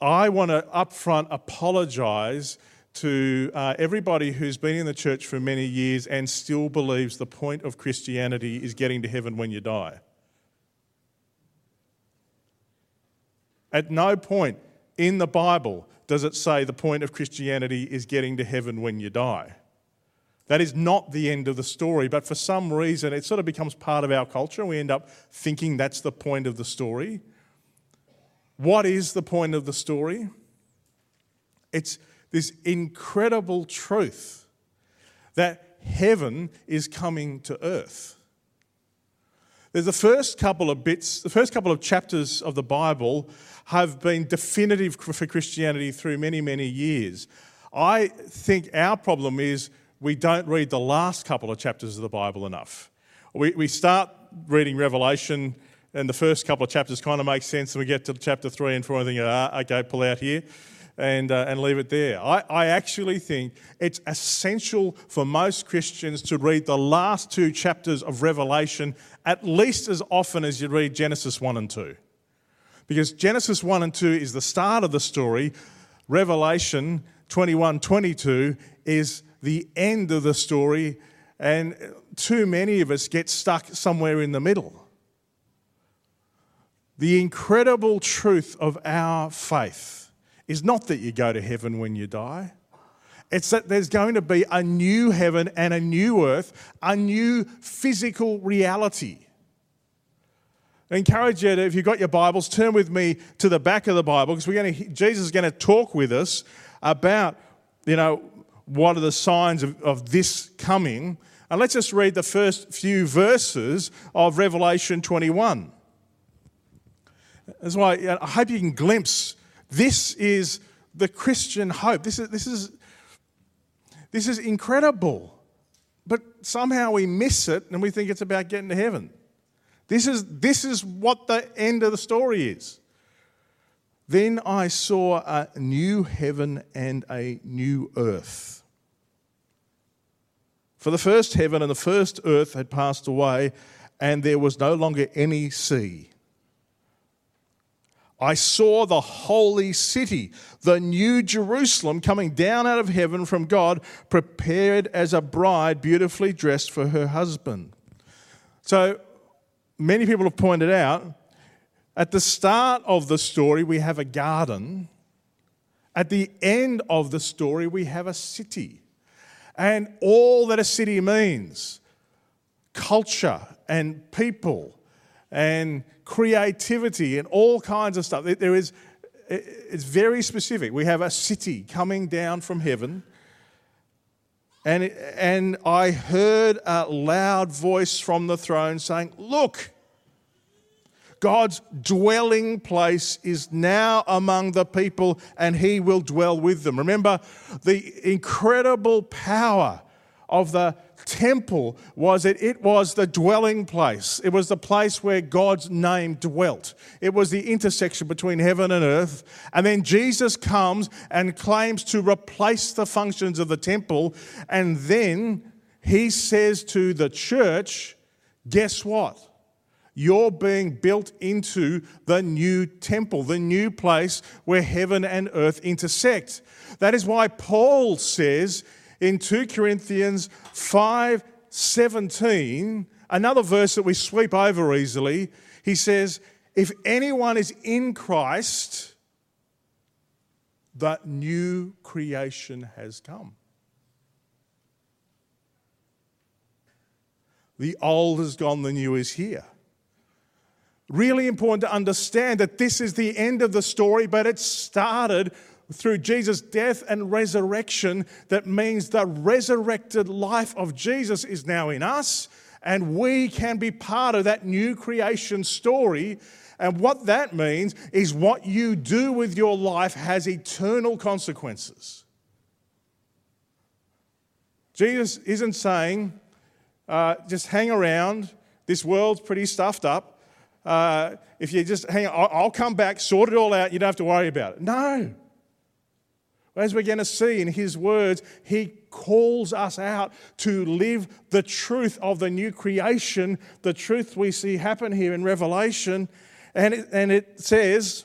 I want to upfront apologize to uh, everybody who's been in the church for many years and still believes the point of Christianity is getting to heaven when you die. At no point in the Bible does it say the point of Christianity is getting to heaven when you die. That is not the end of the story, but for some reason it sort of becomes part of our culture. We end up thinking that's the point of the story. What is the point of the story? It's this incredible truth that heaven is coming to earth. There's the first couple of bits, the first couple of chapters of the Bible have been definitive for Christianity through many, many years. I think our problem is we don't read the last couple of chapters of the Bible enough. We, we start reading Revelation, and the first couple of chapters kind of make sense, and we get to chapter three and four and think, ah, okay, pull out here. And, uh, and leave it there. I, I actually think it's essential for most Christians to read the last two chapters of Revelation at least as often as you read Genesis 1 and 2. Because Genesis 1 and 2 is the start of the story, Revelation 21 22 is the end of the story, and too many of us get stuck somewhere in the middle. The incredible truth of our faith is not that you go to heaven when you die. It's that there's going to be a new heaven and a new earth, a new physical reality. I encourage you to, if you've got your Bibles, turn with me to the back of the Bible because we're going to, Jesus is going to talk with us about, you know, what are the signs of, of this coming. And let's just read the first few verses of Revelation 21. That's why I hope you can glimpse this is the Christian hope. This is, this is, this is incredible. But somehow we miss it and we think it's about getting to heaven. This is, this is what the end of the story is. Then I saw a new heaven and a new earth. For the first heaven and the first earth had passed away, and there was no longer any sea. I saw the holy city, the new Jerusalem, coming down out of heaven from God, prepared as a bride beautifully dressed for her husband. So many people have pointed out, at the start of the story, we have a garden. At the end of the story, we have a city. And all that a city means culture and people and creativity and all kinds of stuff. There is, it's very specific. We have a city coming down from heaven and, and I heard a loud voice from the throne saying, Look, God's dwelling place is now among the people and he will dwell with them. Remember the incredible power of the temple was it? it was the dwelling place. It was the place where God's name dwelt. It was the intersection between heaven and earth. And then Jesus comes and claims to replace the functions of the temple. And then he says to the church, guess what? You're being built into the new temple, the new place where heaven and earth intersect. That is why Paul says in 2 Corinthians 5 17, another verse that we sweep over easily, he says, If anyone is in Christ, that new creation has come. The old has gone, the new is here. Really important to understand that this is the end of the story, but it started through Jesus' death and resurrection, that means the resurrected life of Jesus is now in us, and we can be part of that new creation story. And what that means is what you do with your life has eternal consequences. Jesus isn't saying, uh, just hang around, this world's pretty stuffed up. Uh, if you just hang I'll come back, sort it all out, you don't have to worry about it. No. As we're going to see in his words, he calls us out to live the truth of the new creation, the truth we see happen here in Revelation. And it, and it says,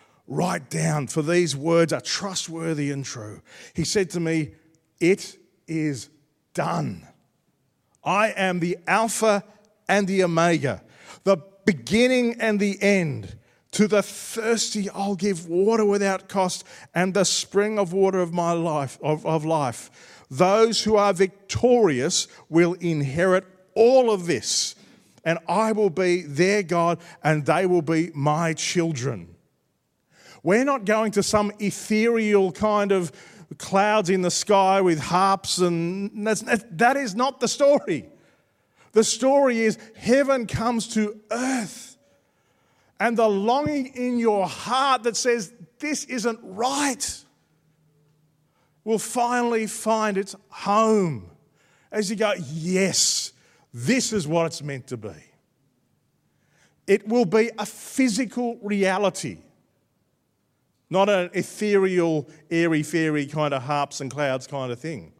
Write down, for these words are trustworthy and true. He said to me, It is done. I am the Alpha and the Omega, the beginning and the end. To the thirsty, I'll give water without cost and the spring of water of my life, of, of life. Those who are victorious will inherit all of this, and I will be their God, and they will be my children. We're not going to some ethereal kind of clouds in the sky with harps, and that's, that is not the story. The story is heaven comes to earth. And the longing in your heart that says, This isn't right, will finally find its home as you go, Yes, this is what it's meant to be. It will be a physical reality not an ethereal, airy fairy kind of harps and clouds kind of thing.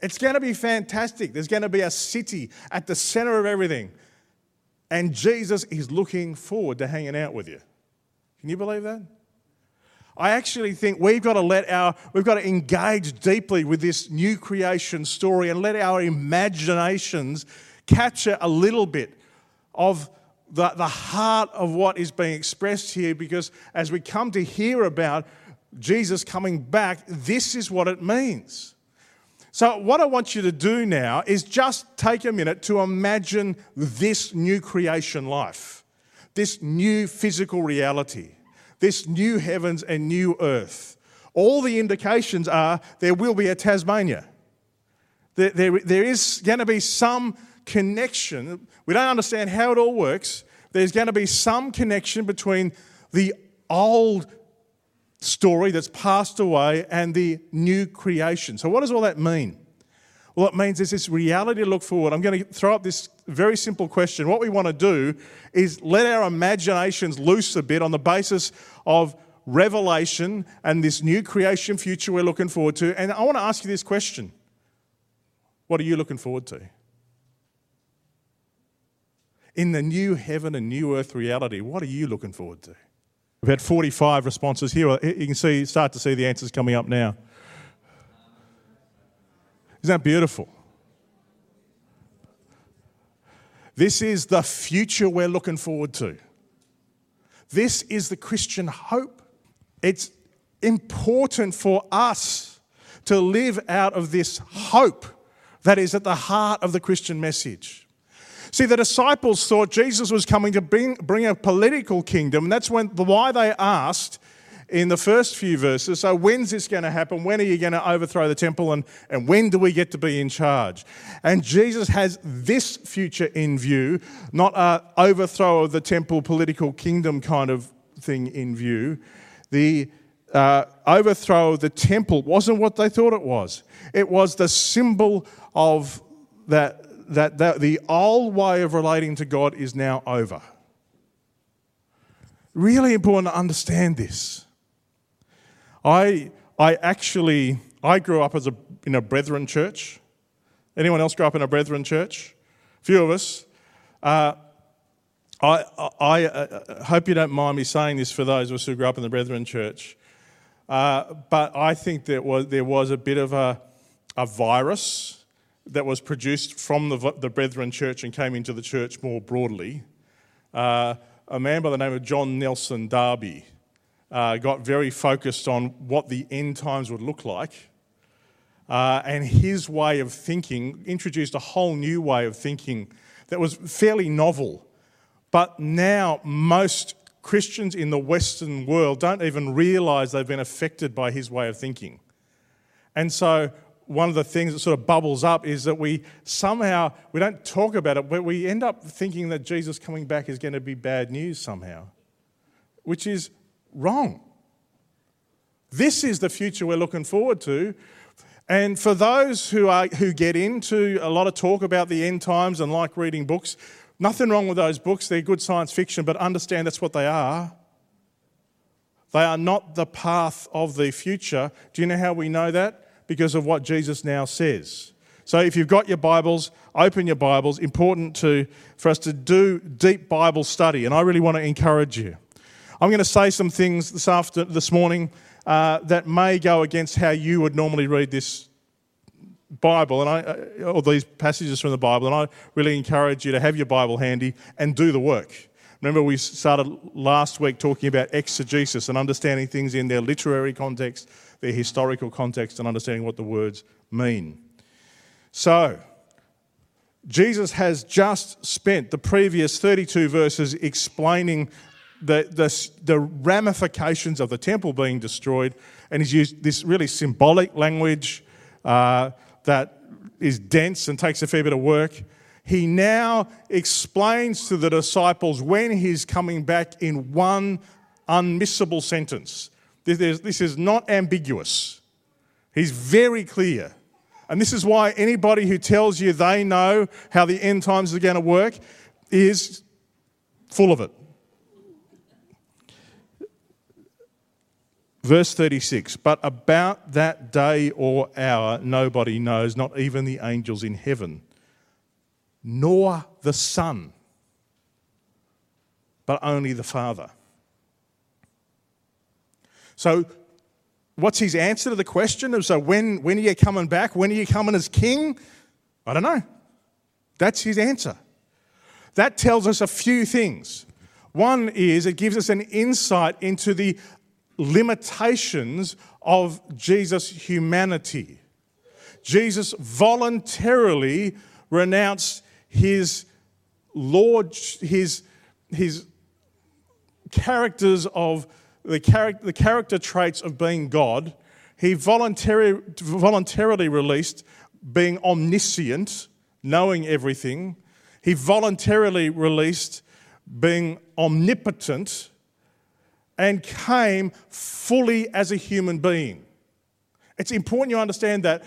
It's going to be fantastic. There's going to be a city at the center of everything. And Jesus is looking forward to hanging out with you. Can you believe that? I actually think we've got to let our, we've got to engage deeply with this new creation story and let our imaginations capture a little bit of the, the heart of what is being expressed here because as we come to hear about Jesus coming back, this is what it means. So, what I want you to do now is just take a minute to imagine this new creation life, this new physical reality, this new heavens and new earth. All the indications are there will be a Tasmania. There, there, there is going to be some connection. We don't understand how it all works. There's going to be some connection between the old story that's passed away and the new creation. So, what does all that mean? Well, it means there's this reality to look forward. I'm going to throw up this very simple question. What we want to do is let our imaginations loose a bit on the basis of revelation and this new creation future we're looking forward to. And I want to ask you this question What are you looking forward to? In the new heaven and new earth reality, what are you looking forward to? We've had 45 responses here. You can see, start to see the answers coming up now. Isn't that beautiful? This is the future we're looking forward to. This is the Christian hope. It's important for us to live out of this hope that is at the heart of the Christian message. See, the disciples thought Jesus was coming to bring, bring a political kingdom, and that's when, why they asked in the first few verses so, when's this going to happen? When are you going to overthrow the temple? And, and when do we get to be in charge? And Jesus has this future in view, not a overthrow of the temple political kingdom kind of thing in view. The uh, overthrow of the temple wasn't what they thought it was, it was the symbol of that that, that the old way of relating to God is now over. Really important to understand this. I, I actually, I grew up as a, in a brethren church. Anyone else grew up in a brethren church? A few of us. Uh, I, I uh, hope you don't mind me saying this for those of us who grew up in the brethren church. Uh, but I think there was, there was a bit of a, a virus that was produced from the, the Brethren Church and came into the church more broadly. Uh, a man by the name of John Nelson Darby uh, got very focused on what the end times would look like. Uh, and his way of thinking introduced a whole new way of thinking that was fairly novel. But now, most Christians in the Western world don't even realize they've been affected by his way of thinking. And so, one of the things that sort of bubbles up is that we somehow we don't talk about it, but we end up thinking that Jesus coming back is going to be bad news somehow, which is wrong. This is the future we're looking forward to. And for those who, are, who get into a lot of talk about the end times and like reading books, nothing wrong with those books. They're good science fiction, but understand that's what they are. They are not the path of the future. Do you know how we know that? Because of what Jesus now says. So if you've got your Bibles, open your Bibles. Important to, for us to do deep Bible study, and I really want to encourage you. I'm going to say some things this after this morning uh, that may go against how you would normally read this Bible, and I, uh, or these passages from the Bible, and I really encourage you to have your Bible handy and do the work. Remember, we started last week talking about exegesis and understanding things in their literary context, their historical context, and understanding what the words mean. So, Jesus has just spent the previous 32 verses explaining the, the, the, ramifications of the temple being destroyed, and he's used this really symbolic language uh, that is dense and takes a fair bit of work he now explains to the disciples when he's coming back in one unmissable sentence. This is not ambiguous. He's very clear. And this is why anybody who tells you they know how the end times are going to work is full of it. Verse 36 But about that day or hour, nobody knows, not even the angels in heaven nor the Son, but only the Father. So, what's his answer to the question of so when, when are you coming back? When are you coming as king? I don't know. That's his answer. That tells us a few things. One is it gives us an insight into the limitations of Jesus' humanity. Jesus voluntarily renounced his Lord, his, his characters of the, character, the character traits of being God, he voluntarily, voluntarily released being omniscient, knowing everything. He voluntarily released being omnipotent and came fully as a human being. It's important you understand that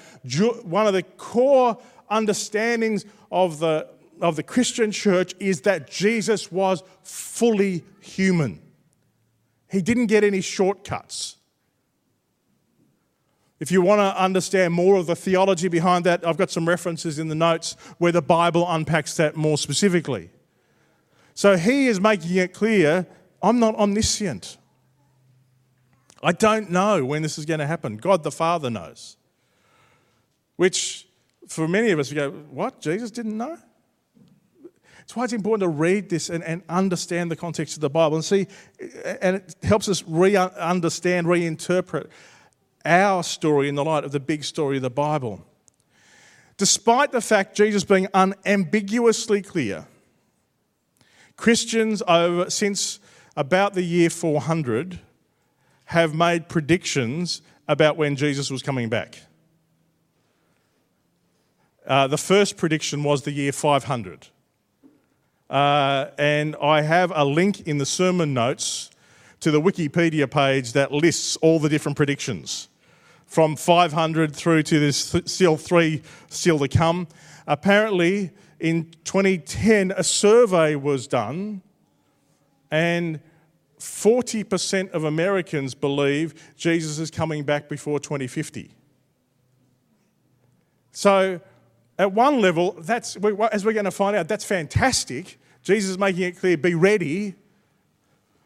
one of the core understandings of the of the Christian church is that Jesus was fully human. He didn't get any shortcuts. If you want to understand more of the theology behind that, I've got some references in the notes where the Bible unpacks that more specifically. So he is making it clear I'm not omniscient. I don't know when this is going to happen. God the Father knows. Which, for many of us, we go, What? Jesus didn't know? It's why it's important to read this and, and understand the context of the Bible and see, and it helps us re understand, reinterpret our story in the light of the big story of the Bible. Despite the fact Jesus being unambiguously clear, Christians over since about the year 400 have made predictions about when Jesus was coming back. Uh, the first prediction was the year 500. Uh, and I have a link in the sermon notes to the Wikipedia page that lists all the different predictions from 500 through to this th- still three still to come. Apparently, in 2010, a survey was done, and 40% of Americans believe Jesus is coming back before 2050. So, at one level, that's, as we're going to find out, that's fantastic. Jesus is making it clear be ready.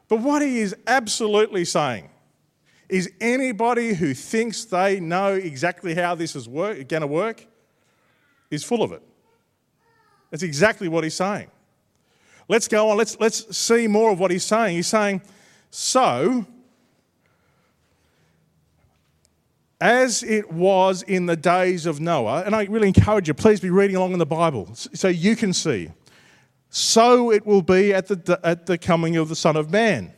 But what he is absolutely saying is anybody who thinks they know exactly how this is going to work is full of it. That's exactly what he's saying. Let's go on, let's, let's see more of what he's saying. He's saying, so as it was in the days of Noah, and I really encourage you, please be reading along in the Bible so you can see. So it will be at the, at the coming of the Son of Man.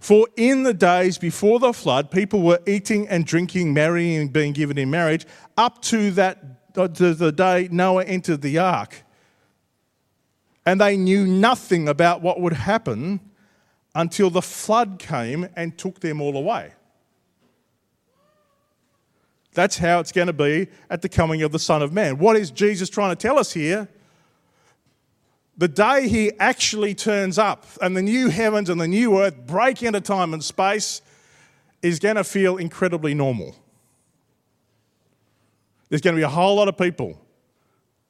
For in the days before the flood, people were eating and drinking, marrying and being given in marriage, up to that uh, to the day Noah entered the ark. And they knew nothing about what would happen until the flood came and took them all away. That's how it's going to be at the coming of the Son of Man. What is Jesus trying to tell us here? The day he actually turns up and the new heavens and the new earth break into time and space is going to feel incredibly normal. There's going to be a whole lot of people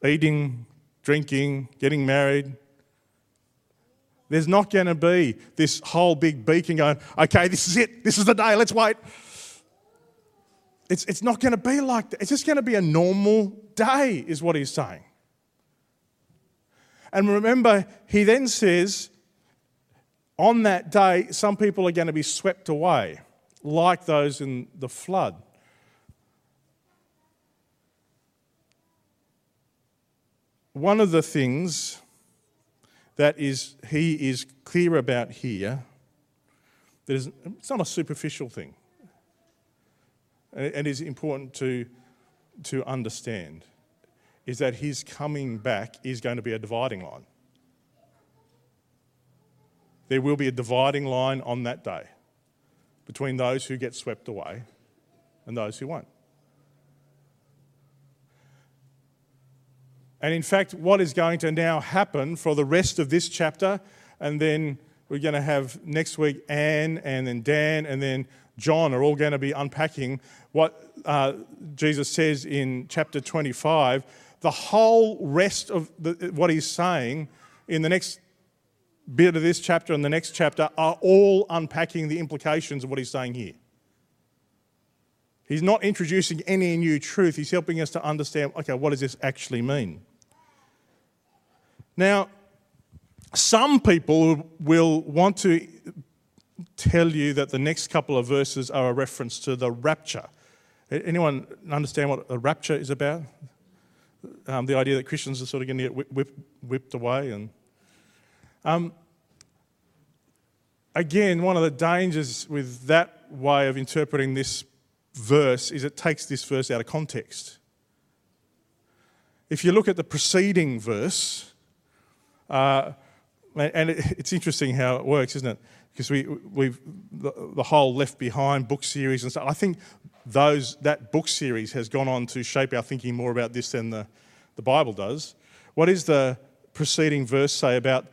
eating, drinking, getting married. There's not going to be this whole big beacon going, okay, this is it, this is the day, let's wait. It's, it's not going to be like that. It's just going to be a normal day, is what he's saying. And remember, he then says, on that day, some people are going to be swept away, like those in the flood. One of the things that is he is clear about here, that is, it's not a superficial thing, and is important to, to understand is that his coming back is going to be a dividing line. There will be a dividing line on that day between those who get swept away and those who won't. And in fact, what is going to now happen for the rest of this chapter, and then we're going to have next week Anne and then Dan and then John are all going to be unpacking what uh, Jesus says in chapter 25 the whole rest of the, what he's saying in the next bit of this chapter and the next chapter are all unpacking the implications of what he's saying here. He's not introducing any new truth, he's helping us to understand okay, what does this actually mean? Now, some people will want to tell you that the next couple of verses are a reference to the rapture. Anyone understand what the rapture is about? um, the idea that Christians are sort of going to get whipped, whipped away. And um, again, one of the dangers with that way of interpreting this verse is it takes this verse out of context. If you look at the preceding verse, uh, and it's interesting how it works, isn't it? Because we, we've the, the, whole Left Behind book series and stuff. I think those that book series has gone on to shape our thinking more about this than the the Bible does. What does the preceding verse say about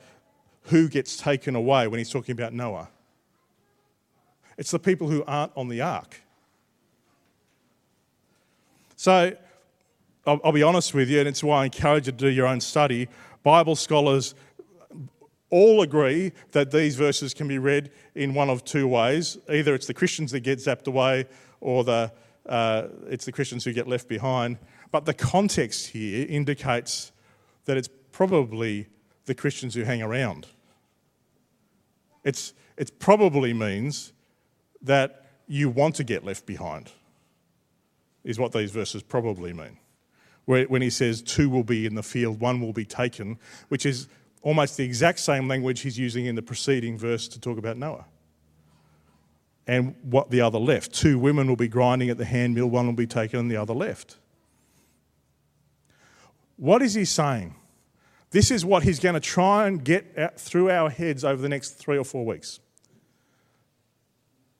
who gets taken away when he's talking about Noah? It's the people who aren't on the ark. So, I'll, I'll be honest with you, and it's why I encourage you to do your own study. Bible scholars all agree that these verses can be read in one of two ways. Either it's the Christians that get zapped away, or the, uh, it's the Christians who get left behind. But the context here indicates that it's probably the Christians who hang around. It's, it probably means that you want to get left behind, is what these verses probably mean. When he says, two will be in the field, one will be taken, which is almost the exact same language he's using in the preceding verse to talk about Noah. And what the other left. Two women will be grinding at the handmill, one will be taken and the other left. What is he saying? This is what he's going to try and get through our heads over the next three or four weeks.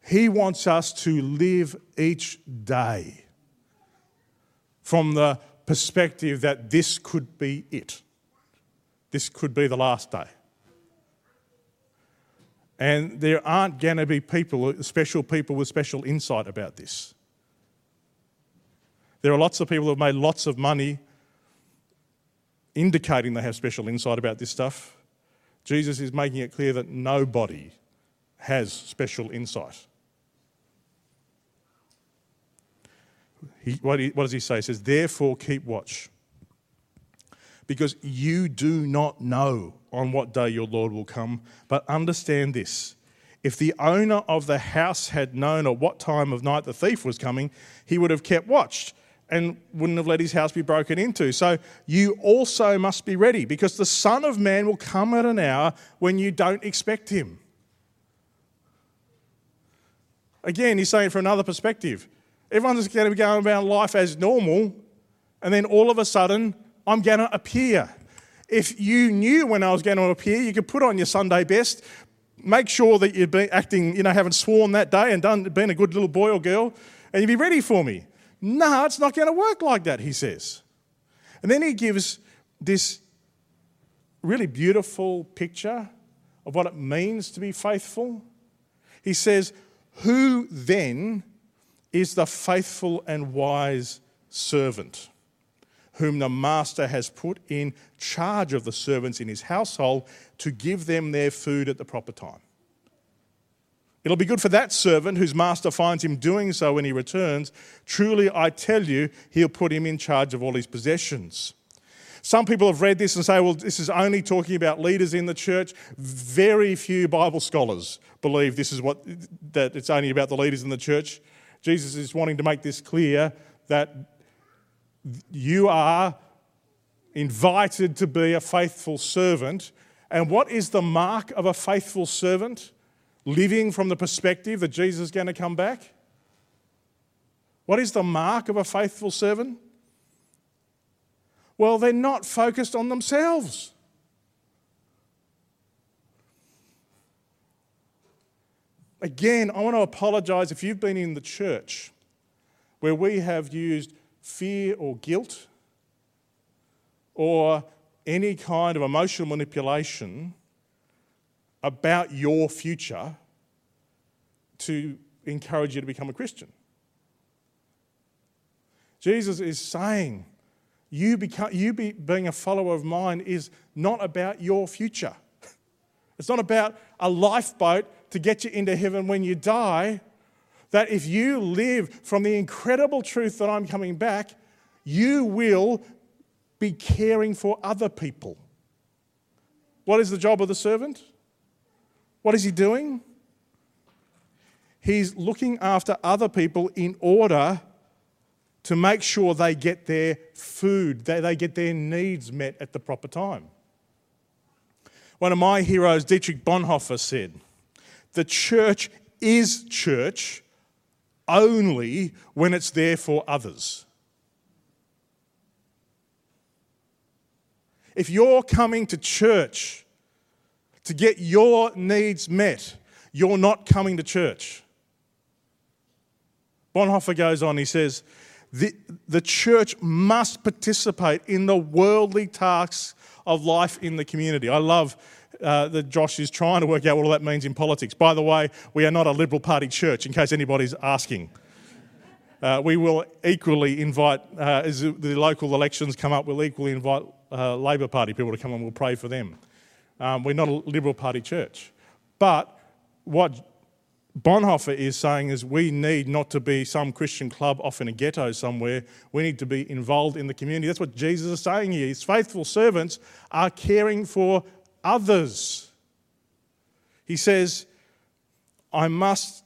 He wants us to live each day from the perspective that this could be it. This could be the last day. And there aren't going to be people, special people with special insight about this. There are lots of people who have made lots of money indicating they have special insight about this stuff. Jesus is making it clear that nobody has special insight. He, what, he, what does he say? He says, Therefore, keep watch, because you do not know on what day your Lord will come. But understand this if the owner of the house had known at what time of night the thief was coming, he would have kept watch and wouldn't have let his house be broken into. So you also must be ready because the Son of Man will come at an hour when you don't expect him. Again, he's saying from another perspective. Everyone's going to be going about life as normal, and then all of a sudden, I'm going to appear. If you knew when I was going to appear, you could put on your Sunday best, make sure that you've been acting, you know, haven't sworn that day and done, been a good little boy or girl, and you'd be ready for me No, it's not going to work like that, he says. And then he gives this really beautiful picture of what it means to be faithful. He says, Who then is the faithful and wise servant whom the master has put in charge of the servants in his household to give them their food at the proper time? It'll be good for that servant whose master finds him doing so when he returns. Truly, I tell you, he'll put him in charge of all his possessions. Some people have read this and say, well, this is only talking about leaders in the church. Very few Bible scholars believe this is what, that it's only about the leaders in the church. Jesus is wanting to make this clear that you are invited to be a faithful servant. And what is the mark of a faithful servant? Living from the perspective that Jesus is going to come back? What is the mark of a faithful servant? Well, they're not focused on themselves. Again, I want to apologize if you've been in the church where we have used fear or guilt or any kind of emotional manipulation about your future to encourage you to become a Christian. Jesus is saying, you, become, you be, being a follower of mine is not about your future. It's not about a lifeboat to get you into heaven when you die. That if you live from the incredible truth that I'm coming back, you will be caring for other people. What is the job of the servant? What is he doing? He's looking after other people in order to make sure they get their food, they, they get their needs met at the proper time. One of my heroes, Dietrich Bonhoeffer, said, The church is church only when it's there for others. If you're coming to church to get your needs met, you're not coming to church. Bonhoeffer goes on, he says, the, the church must participate in the worldly tasks of life in the community. I love uh, that Josh is trying to work out what all that means in politics. By the way, we are not a Liberal Party church, in case anybody's asking. Uh, we will equally invite, uh, as the local elections come up, we'll equally invite uh, Labor Party people to come and we'll pray for them. Um, we're not a Liberal Party church. But what Bonhoeffer is saying is we need not to be some Christian club off in a ghetto somewhere. We need to be involved in the community. That's what Jesus is saying here. His faithful servants are caring for others. He says, I must,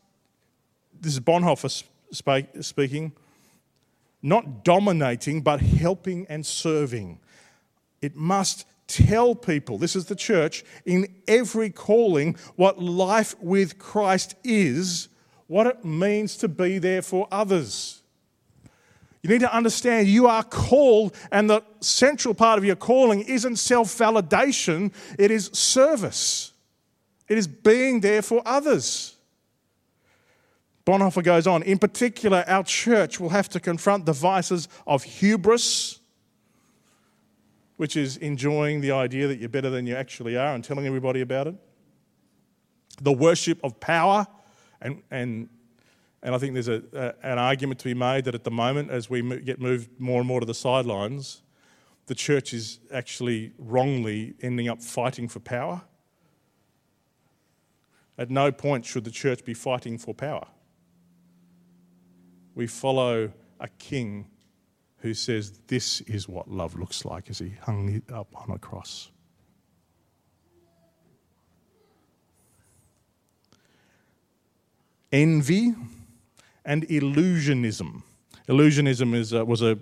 this is Bonhoeffer speaking, not dominating, but helping and serving. It must tell people, this is the church, in every calling, what life with Christ is, what it means to be there for others. You need to understand you are called, and the central part of your calling isn't self validation, it is service. It is being there for others. Bonhoeffer goes on, in particular, our church will have to confront the vices of hubris which is enjoying the idea that you're better than you actually are and telling everybody about it. The worship of power, and, and, and I think there's a, a, an argument to be made that at the moment, as we get moved more and more to the sidelines, the church is actually wrongly ending up fighting for power. At no point should the church be fighting for power. We follow a king who says, This is what love looks like as he hung it up on a cross. Envy and illusionism. Illusionism is, uh, was a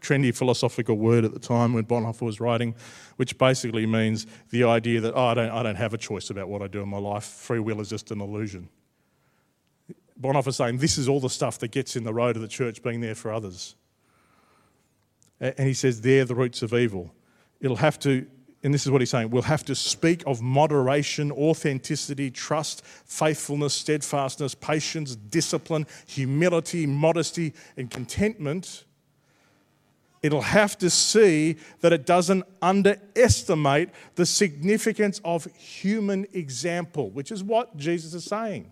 trendy philosophical word at the time when Bonhoeffer was writing, which basically means the idea that oh, I, don't, I don't have a choice about what I do in my life. Free will is just an illusion. Bonhoeffer saying this is all the stuff that gets in the road of the church being there for others. And he says, they're the roots of evil. It'll have to, and this is what he's saying, we'll have to speak of moderation, authenticity, trust, faithfulness, steadfastness, patience, discipline, humility, modesty, and contentment. It'll have to see that it doesn't underestimate the significance of human example, which is what Jesus is saying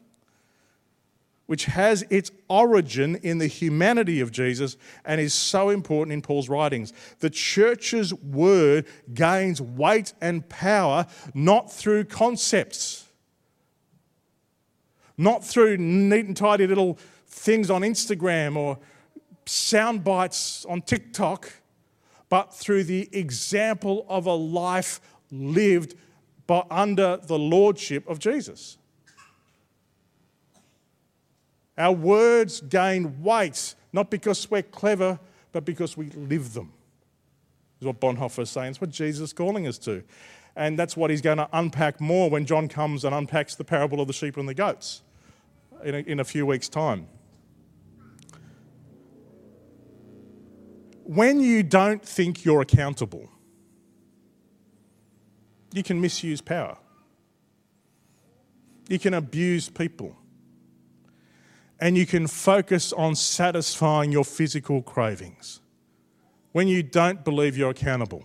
which has its origin in the humanity of Jesus and is so important in Paul's writings. The church's word gains weight and power not through concepts, not through neat and tidy little things on Instagram or sound bites on TikTok, but through the example of a life lived by, under the lordship of Jesus. Our words gain weight, not because we're clever, but because we live them. Is what Bonhoeffer is saying. It's what Jesus is calling us to. And that's what he's going to unpack more when John comes and unpacks the parable of the sheep and the goats in a, in a few weeks' time. When you don't think you're accountable, you can misuse power. You can abuse people and you can focus on satisfying your physical cravings when you don't believe you're accountable.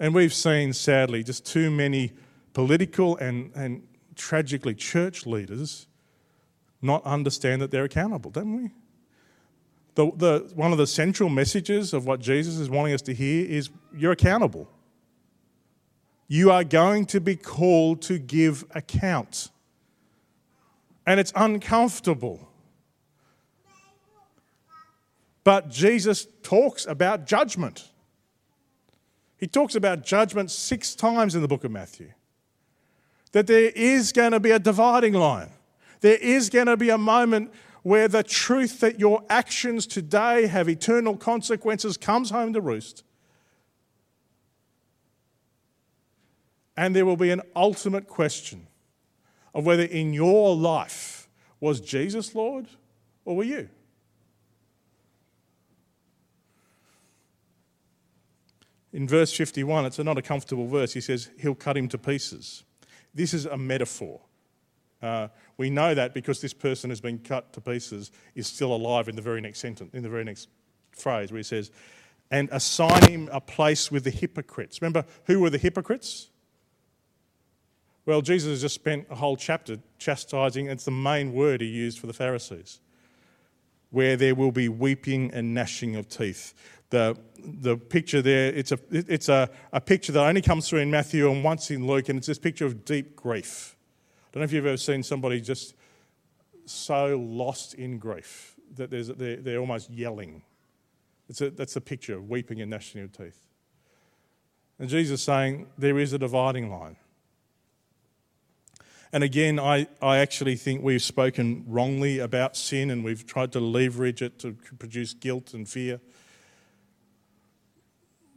And we've seen, sadly, just too many political and, and tragically church leaders not understand that they're accountable, don't we? The, the, one of the central messages of what Jesus is wanting us to hear is you're accountable. You are going to be called to give account and it's uncomfortable. But Jesus talks about judgment. He talks about judgment six times in the book of Matthew. That there is going to be a dividing line. There is going to be a moment where the truth that your actions today have eternal consequences comes home to roost. And there will be an ultimate question of whether in your life was Jesus Lord or were you? In verse 51, it's not a comfortable verse. He says, He'll cut him to pieces. This is a metaphor. Uh, we know that because this person has been cut to pieces is still alive in the very next sentence, in the very next phrase where he says, and assign him a place with the hypocrites. Remember, who were the hypocrites? Well, Jesus has just spent a whole chapter chastising, it's the main word he used for the Pharisees, where there will be weeping and gnashing of teeth. The, the picture there, it's, a, it's a, a picture that only comes through in Matthew and once in Luke, and it's this picture of deep grief. I don't know if you've ever seen somebody just so lost in grief that they're, they're almost yelling. It's a, that's a picture of weeping and gnashing of teeth. And Jesus is saying there is a dividing line. And again, I, I actually think we've spoken wrongly about sin and we've tried to leverage it to produce guilt and fear.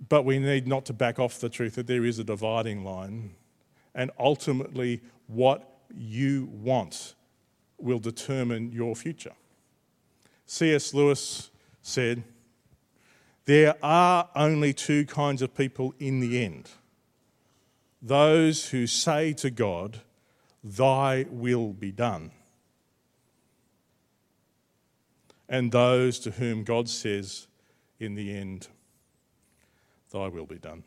But we need not to back off the truth that there is a dividing line. And ultimately, what you want will determine your future. C.S. Lewis said, There are only two kinds of people in the end those who say to God, Thy will be done. And those to whom God says, in the end, Thy will be done.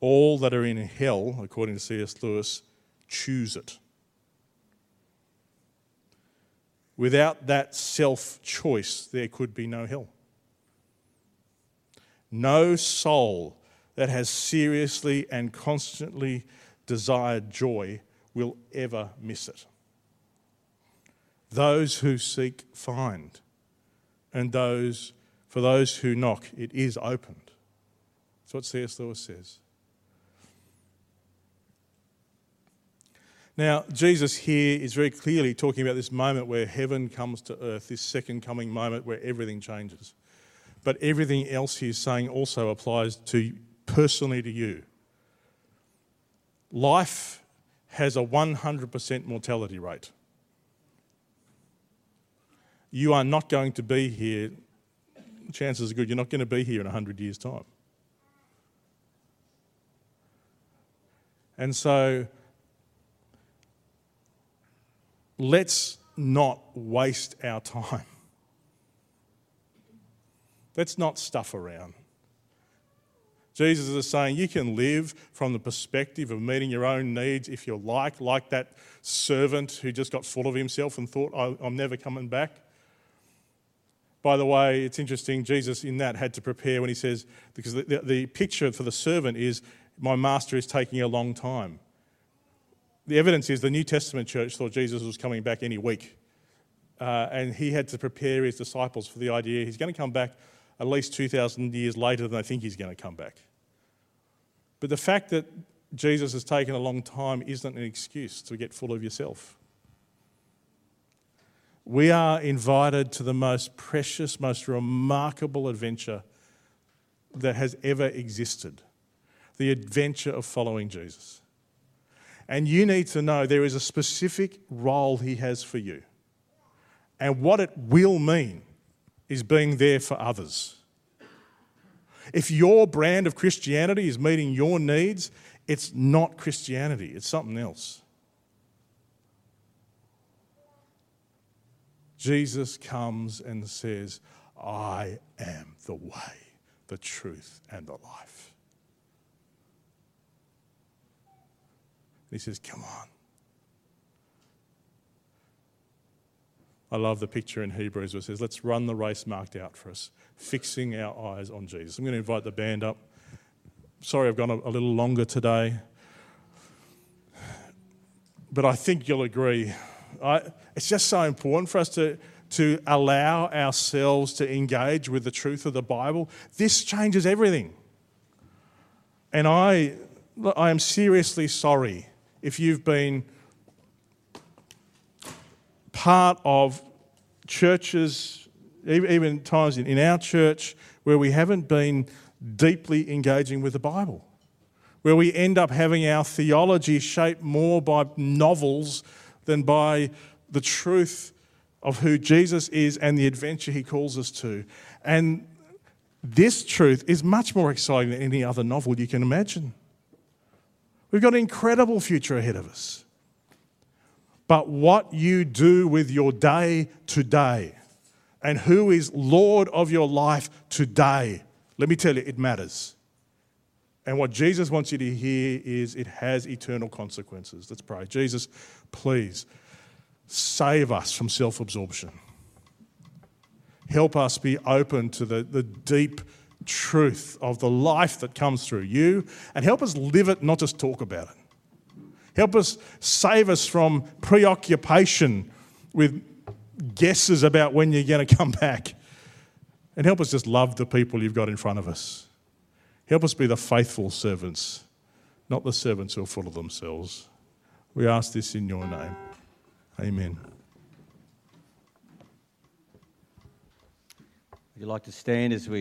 All that are in hell, according to C.S. Lewis, choose it. Without that self choice, there could be no hell. No soul that has seriously and constantly desired joy will ever miss it. Those who seek find, and those for those who knock, it is opened. That's what C.S. Lewis says. Now, Jesus here is very clearly talking about this moment where heaven comes to earth, this second coming moment where everything changes. But everything else he's saying also applies to personally to you life has a 100% mortality rate. You are not going to be here chances are good you're not going to be here in 100 years' time. And so let's not waste our time. Let's not stuff around. Jesus is saying you can live from the perspective of meeting your own needs if you like, like that servant who just got full of himself and thought, I'm never coming back. By the way, it's interesting, Jesus in that had to prepare when he says, because the, the, the picture for the servant is, my master is taking a long time. The evidence is the New Testament church thought Jesus was coming back any week. Uh, and he had to prepare his disciples for the idea he's going to come back at least 2,000 years later than they think he's going to come back. But the fact that Jesus has taken a long time isn't an excuse to get full of yourself. We are invited to the most precious, most remarkable adventure that has ever existed the adventure of following Jesus. And you need to know there is a specific role he has for you. And what it will mean is being there for others. If your brand of Christianity is meeting your needs, it's not Christianity, it's something else. Jesus comes and says, I am the way, the truth, and the life. he says, Come on. I love the picture in Hebrews where it says, Let's run the race marked out for us, fixing our eyes on Jesus. I'm going to invite the band up. Sorry, I've gone a, a little longer today. But I think you'll agree. I, it's just so important for us to, to allow ourselves to engage with the truth of the Bible. This changes everything. And I, I am seriously sorry if you've been part of churches, even times in our church, where we haven't been deeply engaging with the Bible, where we end up having our theology shaped more by novels than by the truth of who Jesus is and the adventure he calls us to. And this truth is much more exciting than any other novel you can imagine. We've got an incredible future ahead of us but what you do with your day today and who is Lord of your life today. Let me tell you, it matters. And what Jesus wants you to hear is it has eternal consequences. Let's pray. Jesus, please save us from self absorption. Help us be open to the, the deep truth of the life that comes through you and help us live it, not just talk about it. Help us save us from preoccupation with guesses about when you're going to come back. And help us just love the people you've got in front of us. Help us be the faithful servants, not the servants who are full of themselves. We ask this in your name. Amen. Would you like to stand as we